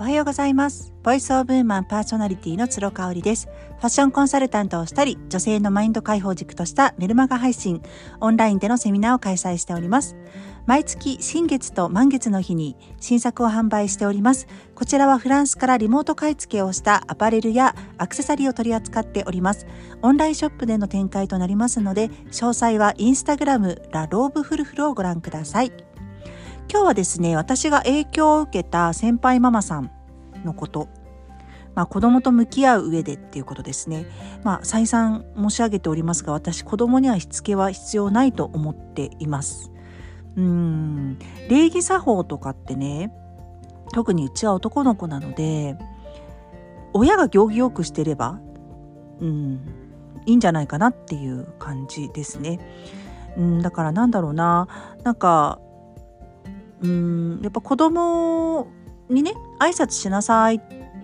おはようございます。ボイスオブウーマンパーソナリティの鶴香織です。ファッションコンサルタントをしたり、女性のマインド解放軸としたメルマガ配信、オンラインでのセミナーを開催しております。毎月新月と満月の日に新作を販売しております。こちらはフランスからリモート買い付けをしたアパレルやアクセサリーを取り扱っております。オンラインショップでの展開となりますので、詳細はインスタグラムラローブフルフルをご覧ください。今日はですね、私が影響を受けた先輩ママさんのこと、まあ、子供と向き合う上でっていうことですね。まあ、再三申し上げておりますが、私、子供にはしつけは必要ないと思っています。うん、礼儀作法とかってね、特にうちは男の子なので、親が行儀よくしてれば、うん、いいんじゃないかなっていう感じですね。うん、だからなんだろうな、なんか、うんやっぱ子供にね挨拶しなさいっ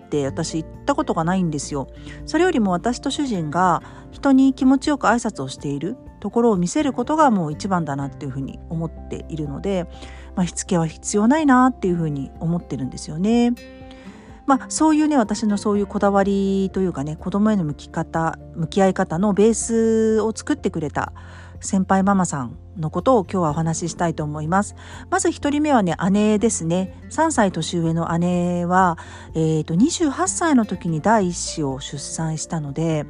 て私言ったことがないんですよ。それよりも私と主人が人に気持ちよく挨拶をしているところを見せることがもう一番だなっていうふうに思っているので、まあ、しつけは必要ないなっていうふうに思ってるんですよね。まあ、そういうね私のそういうこだわりというかね子供への向き方向き合い方のベースを作ってくれた先輩ママさんのことを今日はお話ししたいと思います。まず一人目はね、姉ですね。3歳年上の姉は、えっ、ー、と、28歳の時に第一子を出産したので、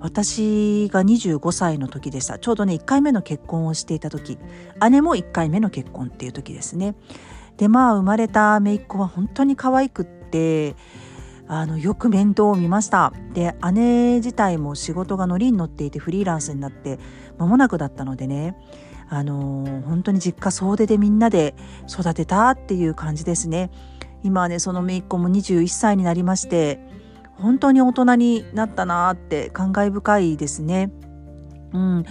私が25歳の時でした。ちょうどね、1回目の結婚をしていた時、姉も1回目の結婚っていう時ですね。で、まあ、生まれた姪っ子は本当に可愛くって、あのよく面倒を見ました。で姉自体も仕事が乗りに乗っていてフリーランスになって間もなくだったのでね。あの、本当に実家総出でみんなで育てたっていう感じですね。今はねその姪っ子も21歳になりまして本当に大人になったなって感慨深いですね。うん、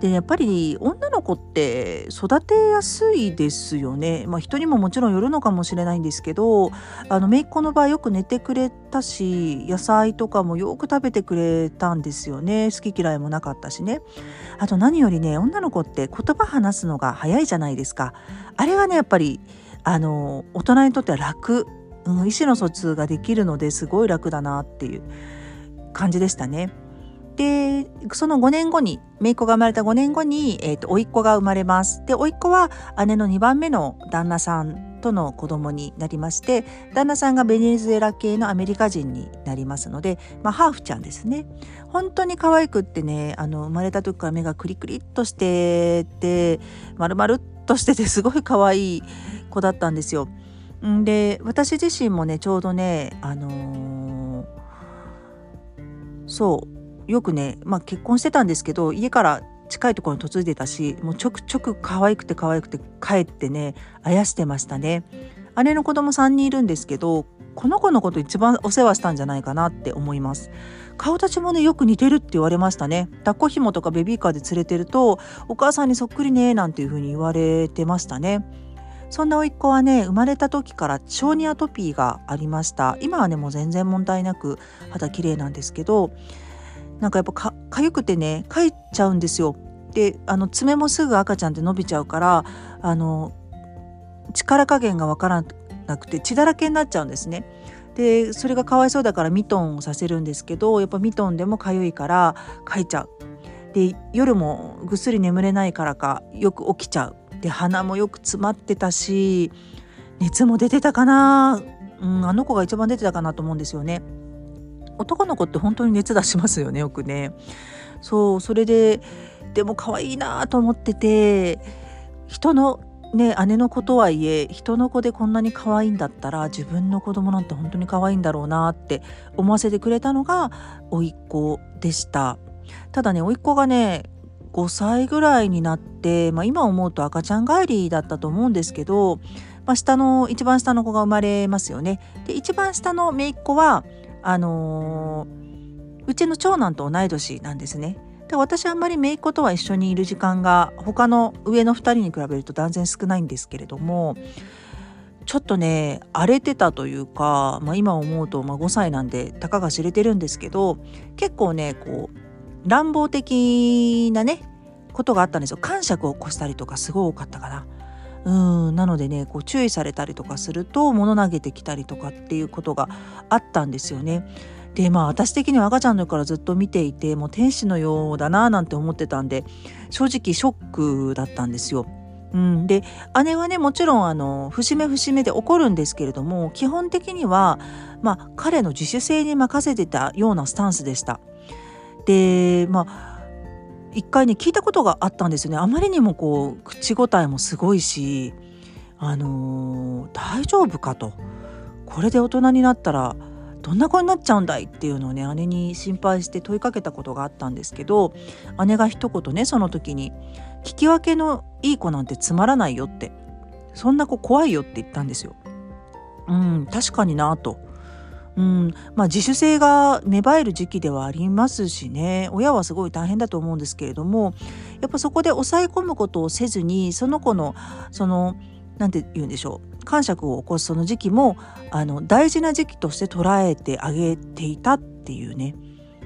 でやっぱり女の子って育てやすいですよね。まあ、人にももちろんよるのかもしれないんですけどあの姪っ子の場合よく寝てくれたし野菜とかもよく食べてくれたんですよね好き嫌いもなかったしね。あと何よりね女の子って言葉話すのが早いじゃないですか。あれがねやっぱりあの大人にとっては楽、うん、意思の疎通ができるのですごい楽だなっていう感じでしたね。でその5年後に姪っ子が生まれた5年後に、えーと、甥っ子が生まれます。で甥っ子は姉の2番目の旦那さんとの子供になりまして旦那さんがベネズエラ系のアメリカ人になりますので、まあ、ハーフちゃんですね。本当に可愛くってねあの生まれた時から目がクリクリっとしてて丸々っとしててすごい可愛い子だったんですよ。んで私自身もねちょうどねあのー、そうよくね、まあ、結婚してたんですけど家から近いところに嫁いでたしもうちょくちょく可愛くて可愛くて帰ってねあやしてましたね。姉の子供3人いるんですけどこの子のこと一番お世話したんじゃないかなって思います。顔立ちもねよく似てるって言われましたね。抱っこ紐とかベビーカーで連れてるとお母さんにそっくりねなんていう風に言われてましたね。そんな甥っ子はね生まれた時から小児アトピーがありました。今はねもう全然問題なく肌綺麗なんですけどなんかやっぱかかゆくてねかいちゃうんですよ。であの爪もすぐ赤ちゃんって伸びちゃうからあの力加減がわからなくて血だらけになっちゃうんですね。でそれがかわいそうだからミトンをさせるんですけどやっぱミトンでもかゆいからかいちゃう。で夜もぐっすり眠れないからかよく起きちゃう。で鼻もよく詰まってたし熱も出てたかな、うん、あの子が一番出てたかなと思うんですよね。男の子って本当に熱出しますよねよくね。そうそれででも可愛いなと思ってて人のね姉の子とはいえ人の子でこんなに可愛いんだったら自分の子供なんて本当に可愛いんだろうなって思わせてくれたのが甥っ子でした。ただね甥っ子がね5歳ぐらいになって、まあ、今思うと赤ちゃん帰りだったと思うんですけど、まあ、下の一番下の子が生まれますよね。で一番下の姪っ子はあのー、うちの長男と同い年なんですね。で私はあんまり姪っ子とは一緒にいる時間が他の上の2人に比べると断然少ないんですけれどもちょっとね荒れてたというか、まあ、今思うと、まあ、5歳なんでたかが知れてるんですけど結構ねこう乱暴的なねことがあったんですよ感触を起こしたりとかすごい多かったかな。うんなのでねこう注意されたりとかすると物投げてきたりとかっていうことがあったんですよね。でまあ私的には赤ちゃんの時からずっと見ていてもう天使のようだななんて思ってたんで正直ショックだったんですよ。うん、で姉はねもちろんあの節目節目で怒るんですけれども基本的には、まあ、彼の自主性に任せてたようなスタンスでした。でまあ一回ね聞いたことがあったんですよねあまりにもこう口答えもすごいしあのー、大丈夫かとこれで大人になったらどんな子になっちゃうんだいっていうのをね姉に心配して問いかけたことがあったんですけど姉が一言ねその時に「聞き分けのいい子なんてつまらないよ」ってそんな子怖いよって言ったんですよ。うん確かになと。うん。まあ、自主性が芽生える時期ではありますしね。親はすごい大変だと思うんですけれどもやっぱそこで抑え込むことをせずにその子のその何て言うんでしょう。感触を起こすその時期もあの大事な時期として捉えてあげていたっていうね。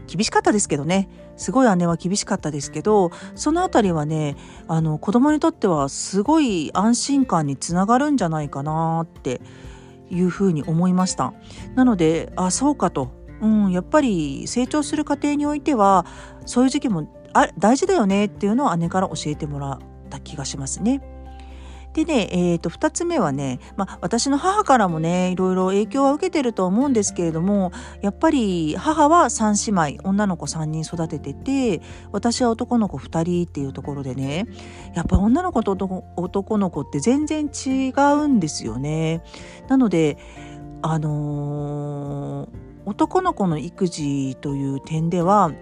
厳しかったですけどね。すごい姉は厳しかったですけどその辺りはねあの子供にとってはすごい安心感につながるんじゃないかなっていうふうに思いましたなのであそうかと、うん、やっぱり成長する過程においてはそういう時期もあ大事だよねっていうのを姉から教えてもらった気がしますね。でね、えー、と2つ目はね、まあ、私の母からもねいろいろ影響は受けてると思うんですけれどもやっぱり母は3姉妹女の子3人育ててて私は男の子2人っていうところでねやっぱ女の子と男の子って全然違うんですよね。なのであのー、男の子の育児という点では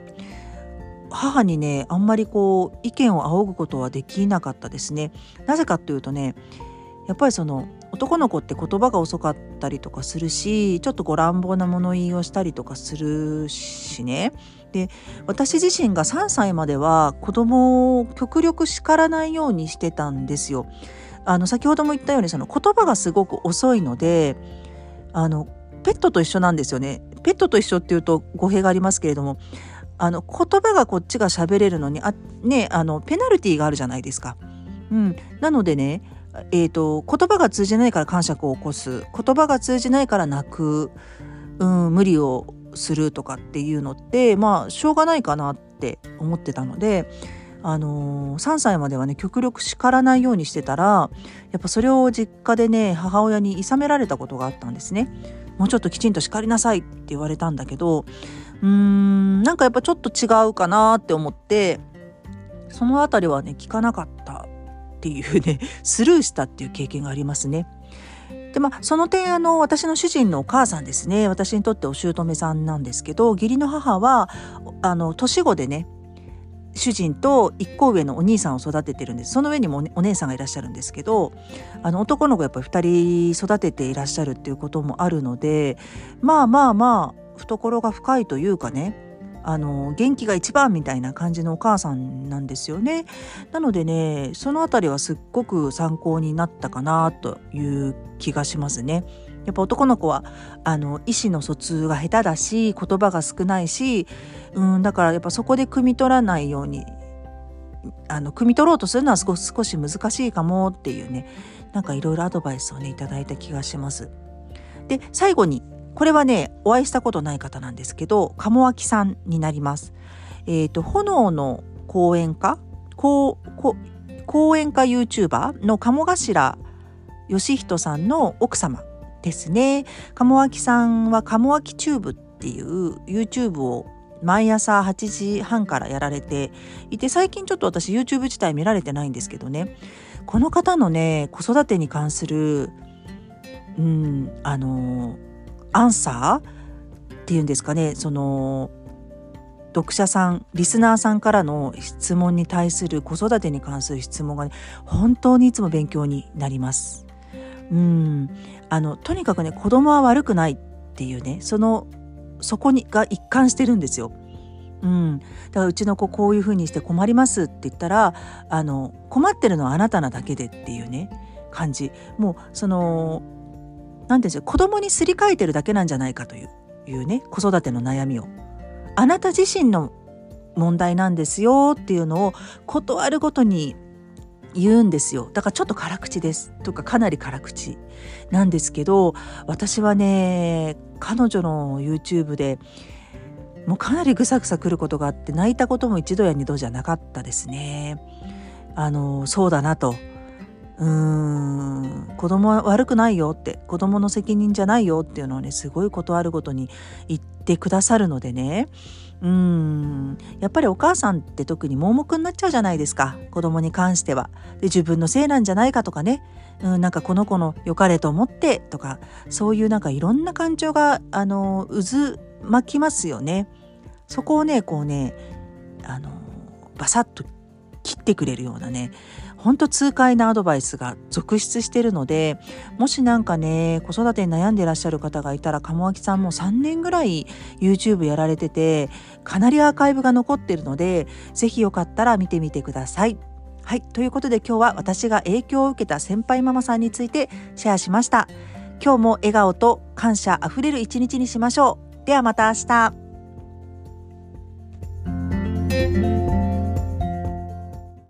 母にねあんまりこう意見を仰ぐことはできなかったですね。なぜかっていうとねやっぱりその男の子って言葉が遅かったりとかするしちょっとこう乱暴な物言いをしたりとかするしねで私自身が3歳までは子供を極力叱らないようにしてたんですよ。あの先ほども言ったようにその言葉がすごく遅いのであのペットと一緒なんですよね。ペットと一緒っていうと語弊がありますけれどもあの言葉がこっちが喋れるのにあねあのペナルティーがあるじゃないですか。うん、なのでねえーと、言葉が通じないから感触を起こす言葉が通じないから泣く、うん、無理をするとかっていうのってまあしょうがないかなって思ってたので、あのー、3歳まではね極力叱らないようにしてたらやっぱそれを実家でね母親に諌められたことがあったんですね。もうちょっときちんと叱りなさいって言われたんだけどうーんなんかやっぱちょっと違うかなって思ってその辺りはね聞かなかったっていうね スルーしたっていう経験がありますね。でまあその点あの私の主人のお母さんですね私にとってお姑さんなんですけど義理の母はあの年子でね主人と1個上のお兄さんを育ててるんですその上にもお姉さんがいらっしゃるんですけどあの男の子やっぱり2人育てていらっしゃるっていうこともあるのでまあまあまあ懐が深いというかねあの元気が一番みたいな感じのお母さんなんですよね。なのでねその辺りはすっごく参考になったかなという気がしますね。やっぱ男の子はあの意思の疎通が下手だし言葉が少ないしうんだからやっぱそこで汲み取らないようにあの汲み取ろうとするのは少し難しいかもっていうねなんかいろいろアドバイスをねいただいた気がします。で最後にこれはねお会いしたことない方なんですけど鴨脇さんになります。え、ー、と炎の講演家？講演家 YouTuber の鴨頭義人さんの奥様ですね。鴨脇さんは鴨脇チューブっていう YouTube を毎朝8時半からやられていて最近ちょっと私 YouTube 自体見られてないんですけどねこの方のね子育てに関するうんあのアンサーっていうんですかねその読者さんリスナーさんからの質問に対する子育てに関する質問がね本当にいつも勉強になります。うんあのとにかくね子供は悪くないっていうねそのそこにが一貫してるんですよ。うん、だからうちの子こういうふうにして困りますって言ったらあの困ってるのはあなたなだけでっていうね感じもうその何て言うんです子供にすり替えてるだけなんじゃないかといういうね子育ての悩みをあなた自身の問題なんですよっていうのを断るごとに言うんですよ。だからちょっと辛口です。とかかなり辛口なんですけど、私はね、彼女の YouTube でもうかなりぐさぐさくることがあって泣いたことも一度や二度じゃなかったですね。あの、そうだなと。うーん。子供は悪くないよって子供の責任じゃないよっていうのをねすごいことあるごとに言ってくださるのでね。うん。やっぱりお母さんって特に盲目になっちゃうじゃないですか。子供に関しては。で自分のせいなんじゃないかとかね。うん、なんかこの子の良かれと思ってとか。そういうなんかいろんな感情があの渦巻きますよね。そこをねこうねあのバサッと切ってくれるようなね。ほんと痛快なアドバイスが続出してるのでもしなんかね子育てに悩んでいらっしゃる方がいたら鴨脇さんも3年ぐらい YouTube やられててかなりアーカイブが残ってるので是非よかったら見てみてください。はい。ということで今日は私が影響を受けた先輩ママさんについてシェアしました。今日も笑顔と感謝あふれる一日にしましょう。ではまた明日。